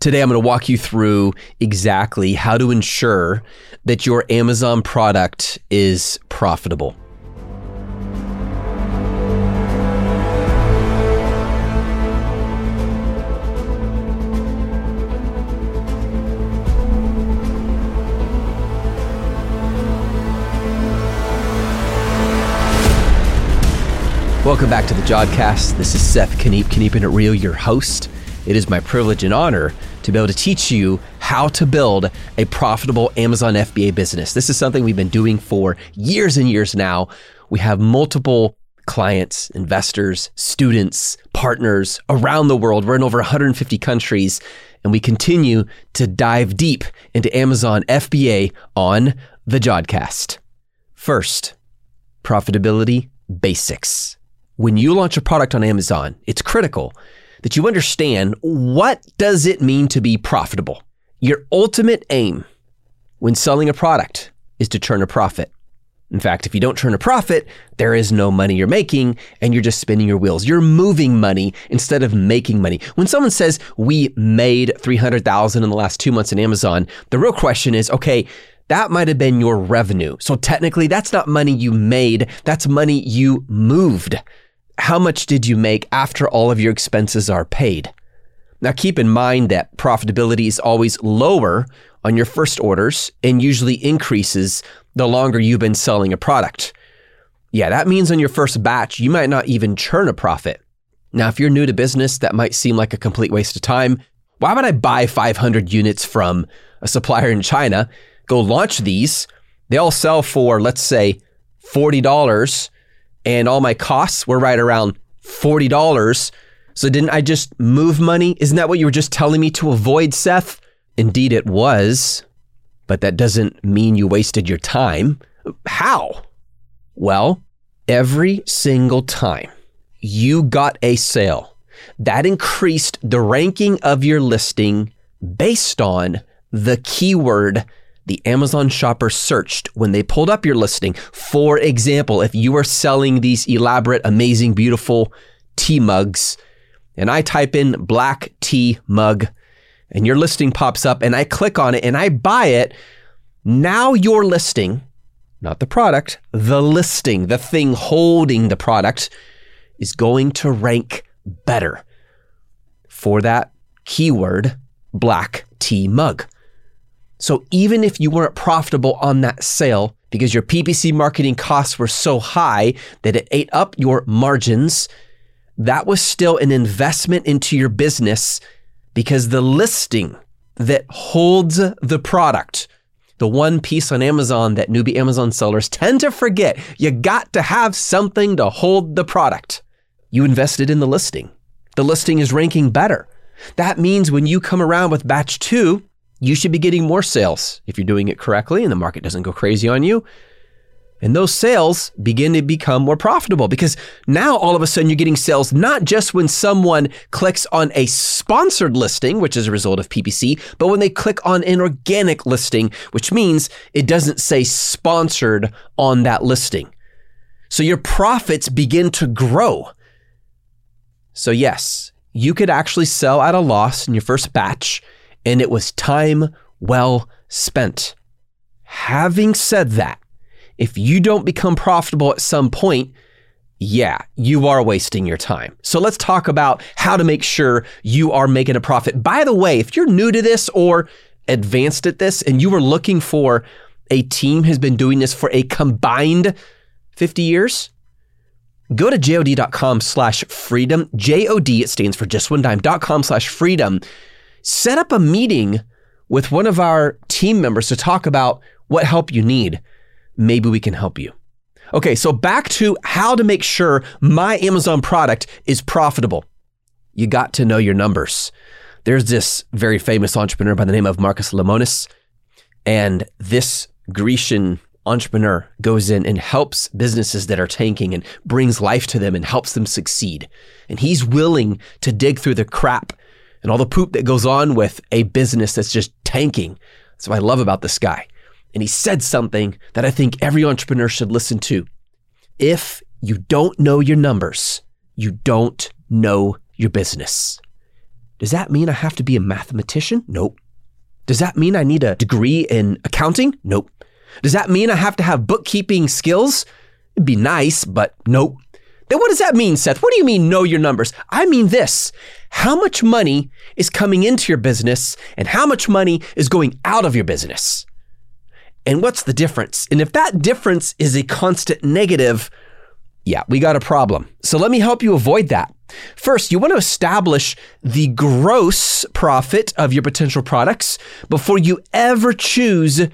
Today, I'm going to walk you through exactly how to ensure that your Amazon product is profitable. Welcome back to the Jodcast. This is Seth Kniep, Knieping It Real, your host. It is my privilege and honor to be able to teach you how to build a profitable Amazon FBA business. This is something we've been doing for years and years now. We have multiple clients, investors, students, partners around the world. We're in over 150 countries, and we continue to dive deep into Amazon FBA on the Jodcast. First, profitability basics. When you launch a product on Amazon, it's critical that you understand what does it mean to be profitable. Your ultimate aim when selling a product is to turn a profit. In fact, if you don't turn a profit, there is no money you're making and you're just spinning your wheels. You're moving money instead of making money. When someone says we made 300,000 in the last 2 months in Amazon, the real question is, okay, that might have been your revenue. So technically that's not money you made, that's money you moved how much did you make after all of your expenses are paid? Now, keep in mind that profitability is always lower on your first orders and usually increases the longer you've been selling a product. Yeah, that means on your first batch, you might not even churn a profit. Now, if you're new to business, that might seem like a complete waste of time. Why would I buy 500 units from a supplier in China, go launch these? They all sell for, let's say, $40 and all my costs were right around $40. So didn't I just move money? Isn't that what you were just telling me to avoid, Seth? Indeed, it was. But that doesn't mean you wasted your time. How? Well, every single time you got a sale, that increased the ranking of your listing based on the keyword the Amazon shopper searched when they pulled up your listing. For example, if you are selling these elaborate, amazing, beautiful tea mugs, and I type in black tea mug, and your listing pops up, and I click on it and I buy it, now your listing, not the product, the listing, the thing holding the product, is going to rank better for that keyword black tea mug. So even if you weren't profitable on that sale because your PPC marketing costs were so high that it ate up your margins, that was still an investment into your business because the listing that holds the product, the one piece on Amazon that newbie Amazon sellers tend to forget, you got to have something to hold the product. You invested in the listing. The listing is ranking better. That means when you come around with batch two, you should be getting more sales if you're doing it correctly and the market doesn't go crazy on you. And those sales begin to become more profitable because now all of a sudden you're getting sales not just when someone clicks on a sponsored listing, which is a result of PPC, but when they click on an organic listing, which means it doesn't say sponsored on that listing. So your profits begin to grow. So, yes, you could actually sell at a loss in your first batch and it was time well spent. Having said that, if you don't become profitable at some point, yeah, you are wasting your time. So let's talk about how to make sure you are making a profit. By the way, if you're new to this or advanced at this and you were looking for a team has been doing this for a combined 50 years, go to jod.com slash freedom. J-O-D, it stands for just one dime.com slash freedom set up a meeting with one of our team members to talk about what help you need. Maybe we can help you. Okay, so back to how to make sure my Amazon product is profitable. You got to know your numbers. There's this very famous entrepreneur by the name of Marcus Lemonis, and this Grecian entrepreneur goes in and helps businesses that are tanking and brings life to them and helps them succeed. And he's willing to dig through the crap and all the poop that goes on with a business that's just tanking. That's what I love about this guy. And he said something that I think every entrepreneur should listen to. If you don't know your numbers, you don't know your business. Does that mean I have to be a mathematician? Nope. Does that mean I need a degree in accounting? Nope. Does that mean I have to have bookkeeping skills? It'd be nice, but nope. Then what does that mean, Seth? What do you mean know your numbers? I mean this. How much money is coming into your business and how much money is going out of your business? And what's the difference? And if that difference is a constant negative, yeah, we got a problem. So let me help you avoid that. First, you want to establish the gross profit of your potential products before you ever choose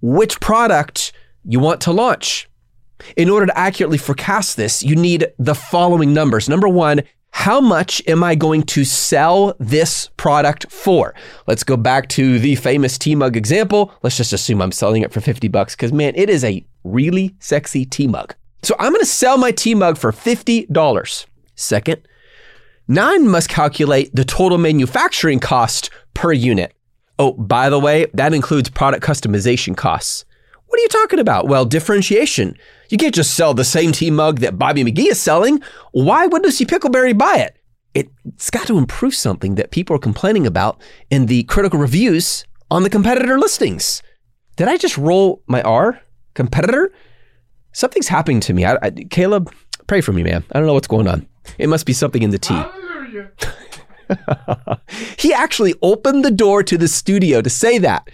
which product you want to launch. In order to accurately forecast this, you need the following numbers. Number one, how much am I going to sell this product for? Let's go back to the famous tea mug example. Let's just assume I'm selling it for 50 bucks because man, it is a really sexy tea mug. So I'm going to sell my tea mug for $50. Second, I must calculate the total manufacturing cost per unit. Oh, by the way, that includes product customization costs. What are you talking about? Well, differentiation. You can't just sell the same tea mug that Bobby McGee is selling. Why would Lucy Pickleberry buy it? It's got to improve something that people are complaining about in the critical reviews on the competitor listings. Did I just roll my R? Competitor? Something's happening to me. I, I, Caleb, pray for me, man. I don't know what's going on. It must be something in the tea. he actually opened the door to the studio to say that.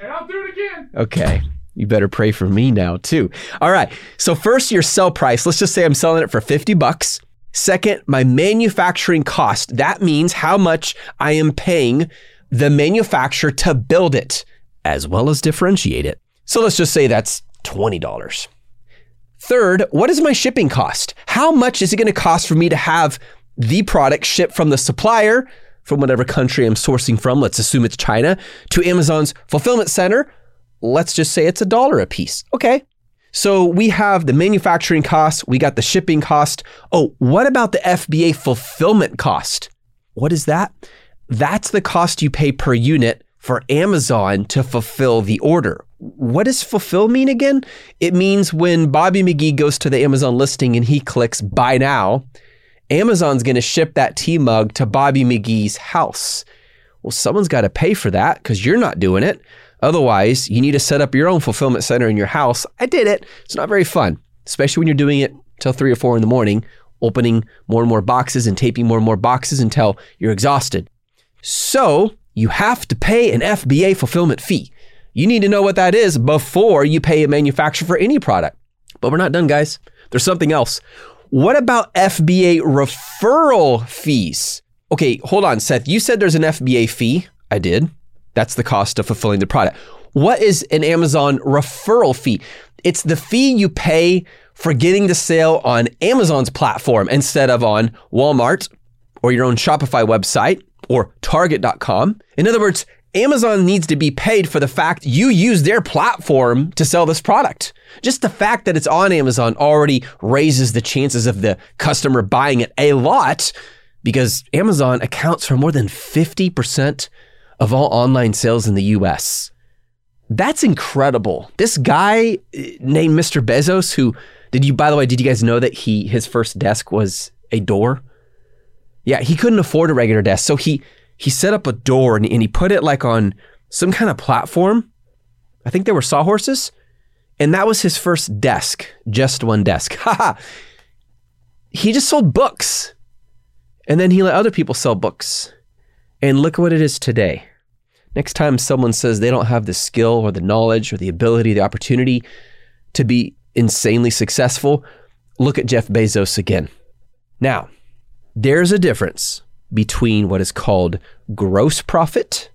And I'll do it again. Okay. You better pray for me now too. All right. So first your sell price. Let's just say I'm selling it for 50 bucks. Second, my manufacturing cost. That means how much I am paying the manufacturer to build it as well as differentiate it. So let's just say that's $20. Third, what is my shipping cost? How much is it going to cost for me to have the product shipped from the supplier from whatever country I'm sourcing from? Let's assume it's China to Amazon's fulfillment center let's just say it's a dollar a piece. Okay. So we have the manufacturing cost, we got the shipping cost. Oh, what about the FBA fulfillment cost? What is that? That's the cost you pay per unit for Amazon to fulfill the order. What does fulfill mean again? It means when Bobby McGee goes to the Amazon listing and he clicks buy now, Amazon's going to ship that tea mug to Bobby McGee's house. Well, someone's got to pay for that because you're not doing it. Otherwise, you need to set up your own fulfillment center in your house. I did it. It's not very fun, especially when you're doing it till three or four in the morning, opening more and more boxes and taping more and more boxes until you're exhausted. So you have to pay an FBA fulfillment fee. You need to know what that is before you pay a manufacturer for any product. But we're not done, guys. There's something else. What about FBA referral fees? Okay, hold on, Seth. You said there's an FBA fee. I did. That's the cost of fulfilling the product. What is an Amazon referral fee? It's the fee you pay for getting the sale on Amazon's platform instead of on Walmart or your own Shopify website or Target.com. In other words, Amazon needs to be paid for the fact you use their platform to sell this product. Just the fact that it's on Amazon already raises the chances of the customer buying it a lot because Amazon accounts for more than 50% of all online sales in the US. That's incredible. This guy eh, named Mr. Bezos, who did you, by the way, did you guys know that he, his first desk was a door? Yeah, he couldn't afford a regular desk. So he, he set up a door and, and he put it like on some kind of platform. I think they were sawhorses. And that was his first desk, just one desk. He just sold books. And then he let other people sell books. And look what it is today. Next time someone says they don't have the skill or the knowledge or the ability, the opportunity to be insanely successful, look at Jeff Bezos again. Now, there's a difference between what is called gross profit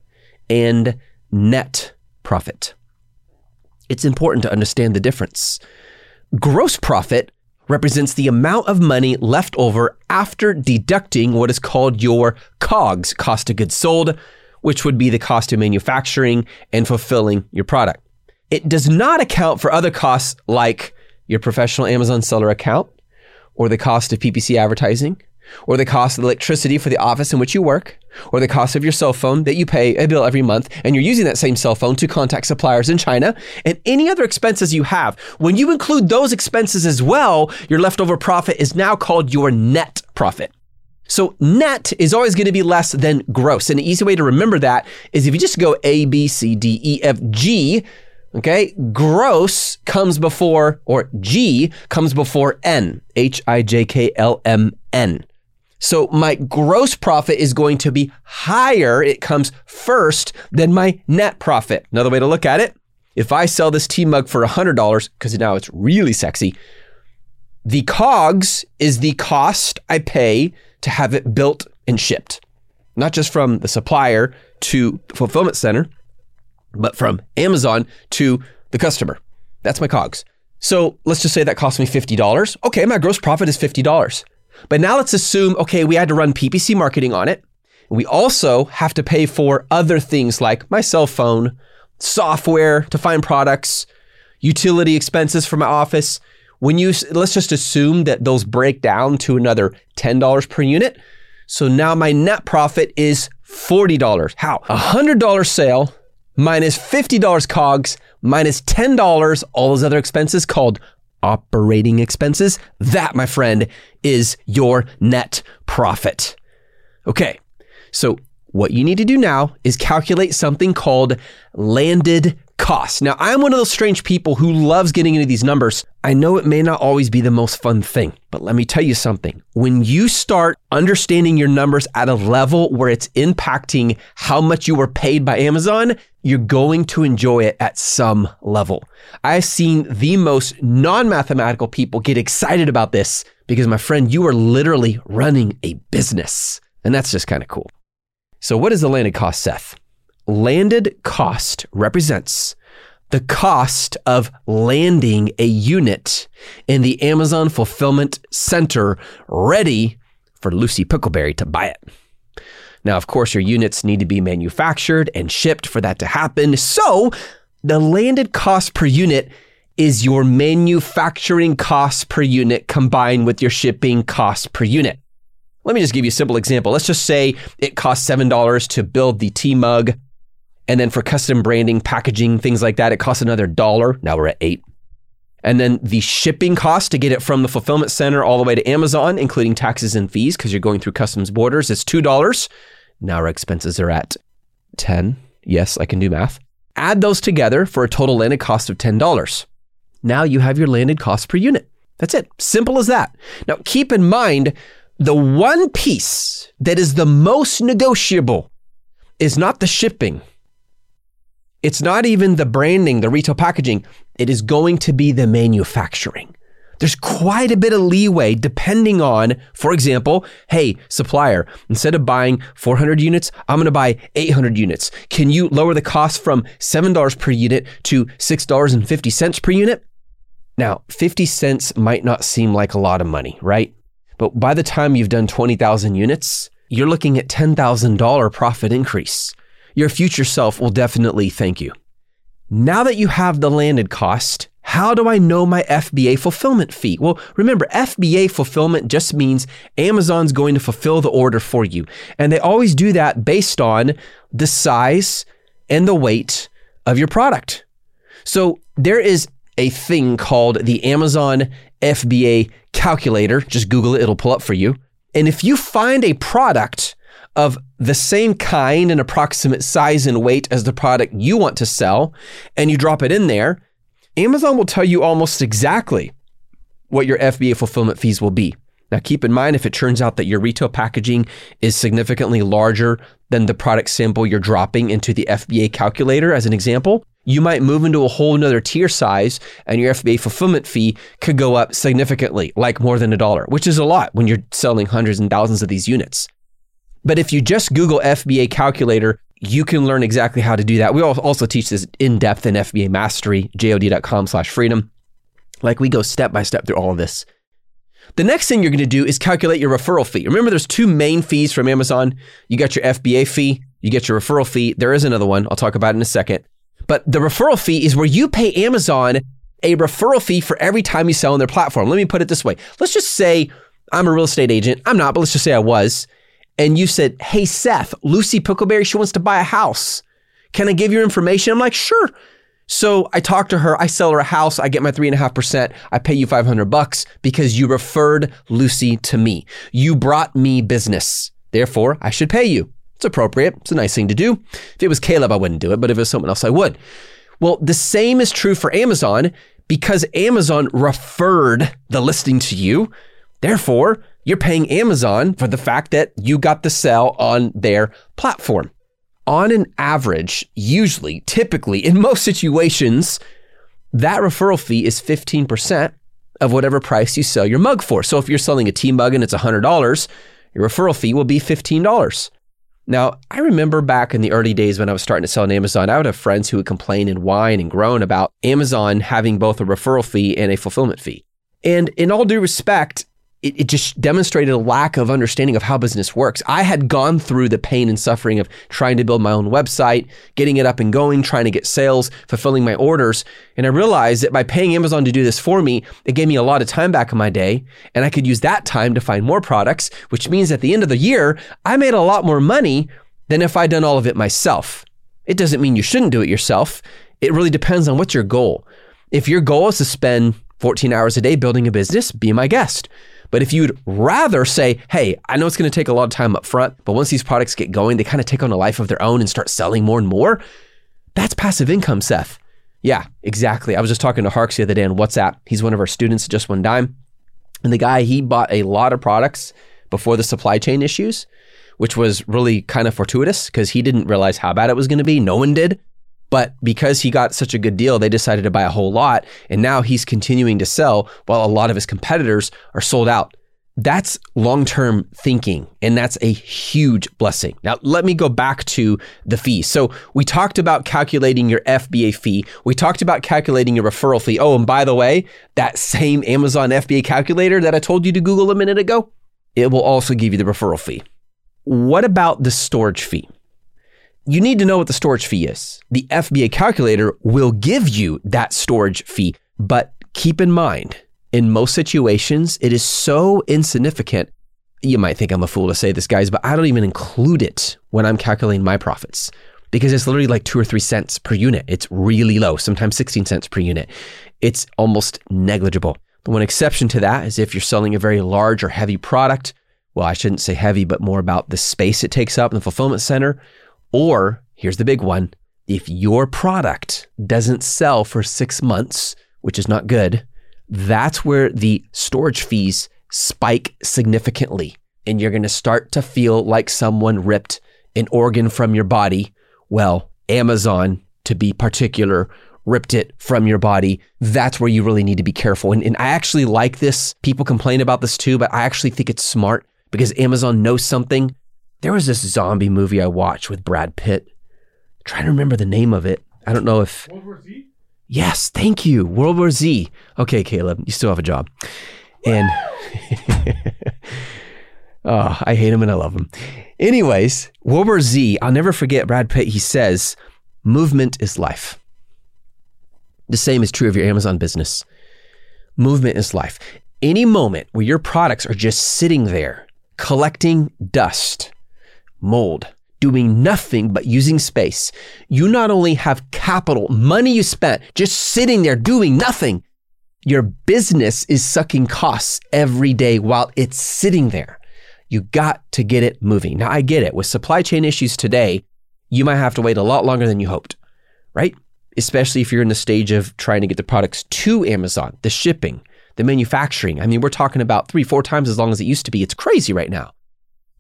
and net profit. It's important to understand the difference. Gross profit represents the amount of money left over after deducting what is called your COGS, cost of goods sold, which would be the cost of manufacturing and fulfilling your product. It does not account for other costs like your professional Amazon seller account, or the cost of PPC advertising, or the cost of electricity for the office in which you work, or the cost of your cell phone that you pay a bill every month, and you're using that same cell phone to contact suppliers in China, and any other expenses you have. When you include those expenses as well, your leftover profit is now called your net profit. So net is always going to be less than gross. And an easy way to remember that is if you just go A, B, C, D, E, F, G, okay, gross comes before, or G comes before N, H I J K L M N. So my gross profit is going to be higher. It comes first than my net profit. Another way to look at it if I sell this tea mug for $100, because now it's really sexy, the COGS is the cost I pay to have it built and shipped, not just from the supplier to fulfillment center, but from Amazon to the customer. That's my COGS. So let's just say that cost me $50. Okay, my gross profit is $50. But now let's assume, okay, we had to run PPC marketing on it. We also have to pay for other things like my cell phone, software to find products, utility expenses for my office. When you let's just assume that those break down to another $10 per unit. So now my net profit is $40. How? A $100 sale minus $50 COGS minus $10 all those other expenses called operating expenses. That, my friend, is your net profit. Okay. So what you need to do now is calculate something called landed cost. Now, I'm one of those strange people who loves getting into these numbers. I know it may not always be the most fun thing, but let me tell you something. When you start understanding your numbers at a level where it's impacting how much you were paid by Amazon, you're going to enjoy it at some level. I've seen the most non mathematical people get excited about this because, my friend, you are literally running a business. And that's just kind of cool. So, what is the landed cost, Seth? Landed cost represents the cost of landing a unit in the Amazon fulfillment center ready for Lucy Pickleberry to buy it. Now, of course, your units need to be manufactured and shipped for that to happen. So, the landed cost per unit is your manufacturing cost per unit combined with your shipping cost per unit. Let me just give you a simple example. Let's just say it costs $7 to build the tea mug. And then for custom branding, packaging, things like that, it costs another dollar. Now we're at eight. And then the shipping cost to get it from the fulfillment center all the way to Amazon, including taxes and fees, because you're going through customs borders, is $2. Now our expenses are at 10. Yes, I can do math. Add those together for a total landed cost of $10. Now you have your landed cost per unit. That's it. Simple as that. Now keep in mind, the one piece that is the most negotiable is not the shipping. It's not even the branding, the retail packaging. It is going to be the manufacturing. There's quite a bit of leeway depending on, for example, hey, supplier, instead of buying 400 units, I'm going to buy 800 units. Can you lower the cost from $7 per unit to $6.50 per unit? Now, 50 cents might not seem like a lot of money, right? But by the time you've done 20,000 units, you're looking at $10,000 profit increase. Your future self will definitely thank you. Now that you have the landed cost, how do I know my FBA fulfillment fee? Well, remember, FBA fulfillment just means Amazon's going to fulfill the order for you. And they always do that based on the size and the weight of your product. So there is a thing called the Amazon FBA calculator. Just Google it, it'll pull up for you. And if you find a product of the same kind and approximate size and weight as the product you want to sell, and you drop it in there, Amazon will tell you almost exactly what your FBA fulfillment fees will be. Now, keep in mind if it turns out that your retail packaging is significantly larger than the product sample you're dropping into the FBA calculator, as an example, you might move into a whole nother tier size and your FBA fulfillment fee could go up significantly, like more than a dollar, which is a lot when you're selling hundreds and thousands of these units. But if you just Google FBA calculator, you can learn exactly how to do that. We also teach this in depth in FBA mastery, jod.com slash freedom. Like we go step by step through all of this. The next thing you're going to do is calculate your referral fee. Remember, there's two main fees from Amazon. You got your FBA fee, you get your referral fee. There is another one I'll talk about in a second. But the referral fee is where you pay Amazon a referral fee for every time you sell on their platform. Let me put it this way. Let's just say I'm a real estate agent. I'm not, but let's just say I was. And you said, Hey, Seth, Lucy Pickleberry, she wants to buy a house. Can I give your information? I'm like, Sure. So I talk to her, I sell her a house, I get my three and a half percent, I pay you 500 bucks because you referred Lucy to me. You brought me business. Therefore, I should pay you. It's appropriate. It's a nice thing to do. If it was Caleb, I wouldn't do it, but if it was someone else, I would. Well, the same is true for Amazon because Amazon referred the listing to you. Therefore, you're paying Amazon for the fact that you got the sell on their platform on an average, usually, typically, in most situations, that referral fee is 15% of whatever price you sell your mug for. So if you're selling a tea mug and it's $100, your referral fee will be $15. Now, I remember back in the early days when I was starting to sell on Amazon, I would have friends who would complain and whine and groan about Amazon having both a referral fee and a fulfillment fee. And in all due respect, it, it just demonstrated a lack of understanding of how business works. I had gone through the pain and suffering of trying to build my own website, getting it up and going, trying to get sales, fulfilling my orders. And I realized that by paying Amazon to do this for me, it gave me a lot of time back in my day. And I could use that time to find more products, which means at the end of the year, I made a lot more money than if I'd done all of it myself. It doesn't mean you shouldn't do it yourself. It really depends on what's your goal. If your goal is to spend 14 hours a day building a business, be my guest. But if you'd rather say, hey, I know it's going to take a lot of time up front, but once these products get going, they kind of take on a life of their own and start selling more and more, that's passive income, Seth. Yeah, exactly. I was just talking to Harks the other day on WhatsApp. He's one of our students, at just one dime. And the guy, he bought a lot of products before the supply chain issues, which was really kind of fortuitous because he didn't realize how bad it was going to be. No one did. But because he got such a good deal, they decided to buy a whole lot. And now he's continuing to sell while a lot of his competitors are sold out. That's long term thinking, and that's a huge blessing. Now, let me go back to the fee. So, we talked about calculating your FBA fee. We talked about calculating your referral fee. Oh, and by the way, that same Amazon FBA calculator that I told you to Google a minute ago, it will also give you the referral fee. What about the storage fee? You need to know what the storage fee is. The FBA calculator will give you that storage fee, but keep in mind, in most situations, it is so insignificant. You might think I'm a fool to say this, guys, but I don't even include it when I'm calculating my profits because it's literally like two or three cents per unit. It's really low, sometimes 16 cents per unit. It's almost negligible. The one exception to that is if you're selling a very large or heavy product. Well, I shouldn't say heavy, but more about the space it takes up in the fulfillment center or here's the big one if your product doesn't sell for six months, which is not good, that's where the storage fees spike significantly. And you're going to start to feel like someone ripped an organ from your body. Well, Amazon, to be particular, ripped it from your body. That's where you really need to be careful. And, and I actually like this. People complain about this too, but I actually think it's smart because Amazon knows something there was this zombie movie I watched with Brad Pitt. I'm trying to remember the name of it. I don't know if World War Z. Yes, thank you. World War Z. Okay, Caleb, you still have a job. And oh, I hate him and I love him. Anyways, World War Z, I'll never forget Brad Pitt. He says, movement is life. The same is true of your Amazon business. Movement is life. Any moment where your products are just sitting there collecting dust, mold, doing nothing but using space, you not only have capital, money you spent just sitting there doing nothing, your business is sucking costs every day while it's sitting there. You got to get it moving. Now, I get it. With supply chain issues today, you might have to wait a lot longer than you hoped, right? Especially if you're in the stage of trying to get the products to Amazon, the shipping, the manufacturing. I mean, we're talking about three, four times as long as it used to be. It's crazy right now.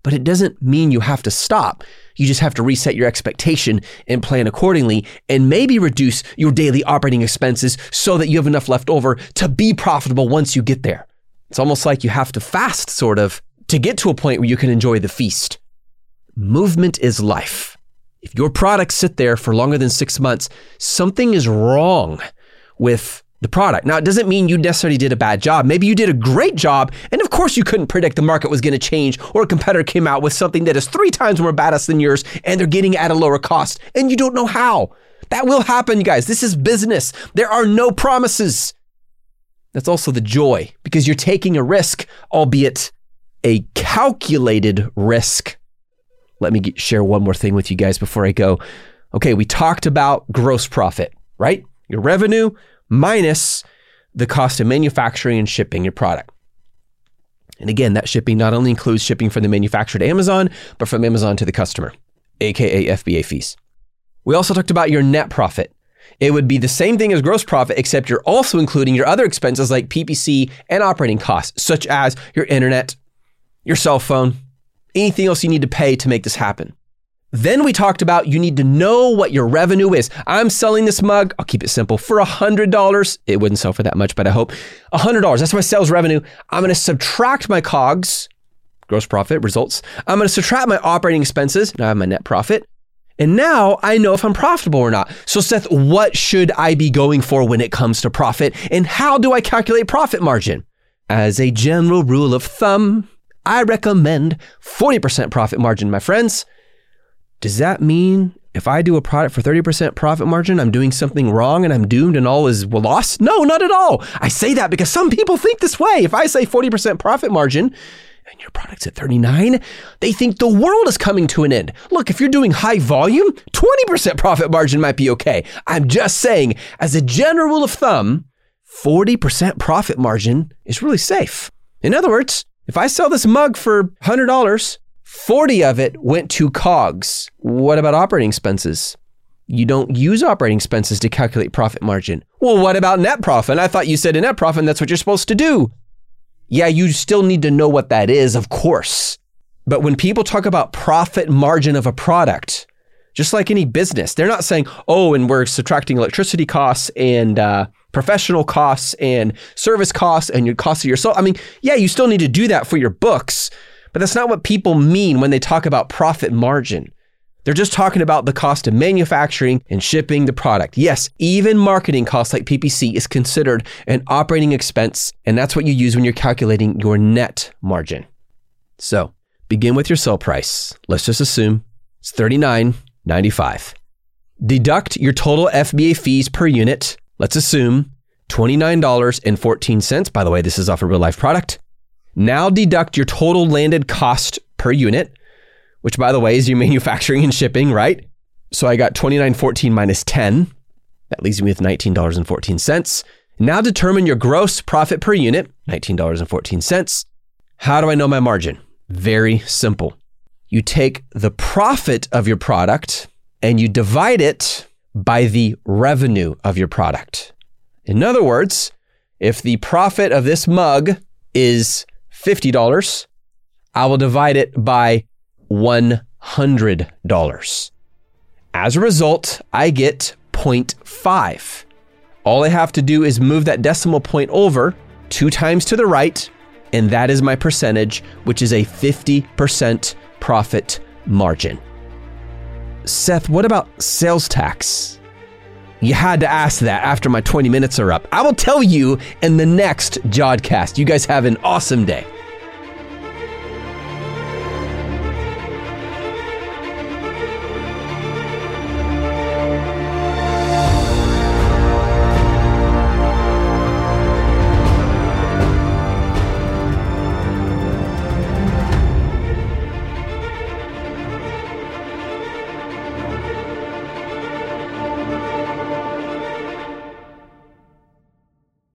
But it doesn't mean you have to stop. You just have to reset your expectation and plan accordingly and maybe reduce your daily operating expenses so that you have enough left over to be profitable once you get there. It's almost like you have to fast, sort of, to get to a point where you can enjoy the feast. Movement is life. If your products sit there for longer than six months, something is wrong with the product. Now, it doesn't mean you necessarily did a bad job. Maybe you did a great job, and of course, you couldn't predict the market was going to change, or a competitor came out with something that is three times more badass than yours, and they're getting at a lower cost, and you don't know how. That will happen, you guys. This is business. There are no promises. That's also the joy, because you're taking a risk, albeit a calculated risk. Let me get, share one more thing with you guys before I go. Okay, we talked about gross profit, right? your revenue minus the cost of manufacturing and shipping your product. And again, that shipping not only includes shipping from the manufacturer to Amazon, but from Amazon to the customer, aka FBA fees. We also talked about your net profit. It would be the same thing as gross profit, except you're also including your other expenses like PPC and operating costs, such as your internet, your cell phone, anything else you need to pay to make this happen. Then we talked about you need to know what your revenue is. I'm selling this mug, I'll keep it simple, for $100. It wouldn't sell for that much, but I hope. $100, that's my sales revenue. I'm gonna subtract my COGS, gross profit results. I'm gonna subtract my operating expenses, now I have my net profit. And now I know if I'm profitable or not. So, Seth, what should I be going for when it comes to profit? And how do I calculate profit margin? As a general rule of thumb, I recommend 40% profit margin, my friends. Does that mean if I do a product for 30% profit margin, I'm doing something wrong and I'm doomed and all is lost? No, not at all. I say that because some people think this way. If I say 40% profit margin, and your product's at 39, they think the world is coming to an end. Look, if you're doing high volume, 20% profit margin might be okay. I'm just saying, as a general rule of thumb, 40% profit margin is really safe. In other words, if I sell this mug for $100, 40 of it went to COGS. What about operating expenses? You don't use operating expenses to calculate profit margin. Well, what about net profit? I thought you said in net profit, and that's what you're supposed to do. Yeah, you still need to know what that is, of course. But when people talk about profit margin of a product, just like any business, they're not saying, oh, and we're subtracting electricity costs and uh, professional costs and service costs and your cost of your soul. I mean, yeah, you still need to do that for your books, but that's not what people mean when they talk about profit margin. They're just talking about the cost of manufacturing and shipping the product. Yes, even marketing costs like PPC is considered an operating expense, and that's what you use when you're calculating your net margin. So, begin with your sell price. Let's just assume it's $39.95. Deduct your total FBA fees per unit. Let's assume $29.14. By the way, this is off a real life product. Now deduct your total landed cost per unit, which by the way is your manufacturing and shipping, right? So I got 29.14 minus 10. That leaves me with $19.14. Now determine your gross profit per unit, $19.14. How do I know my margin? Very simple. You take the profit of your product and you divide it by the revenue of your product. In other words, if the profit of this mug is $50, I will divide it by $100. As a result, I get 0.5. All I have to do is move that decimal point over two times to the right, and that is my percentage, which is a 50% profit margin. Seth, what about sales tax? You had to ask that after my 20 minutes are up. I will tell you in the next Jodcast. You guys have an awesome day.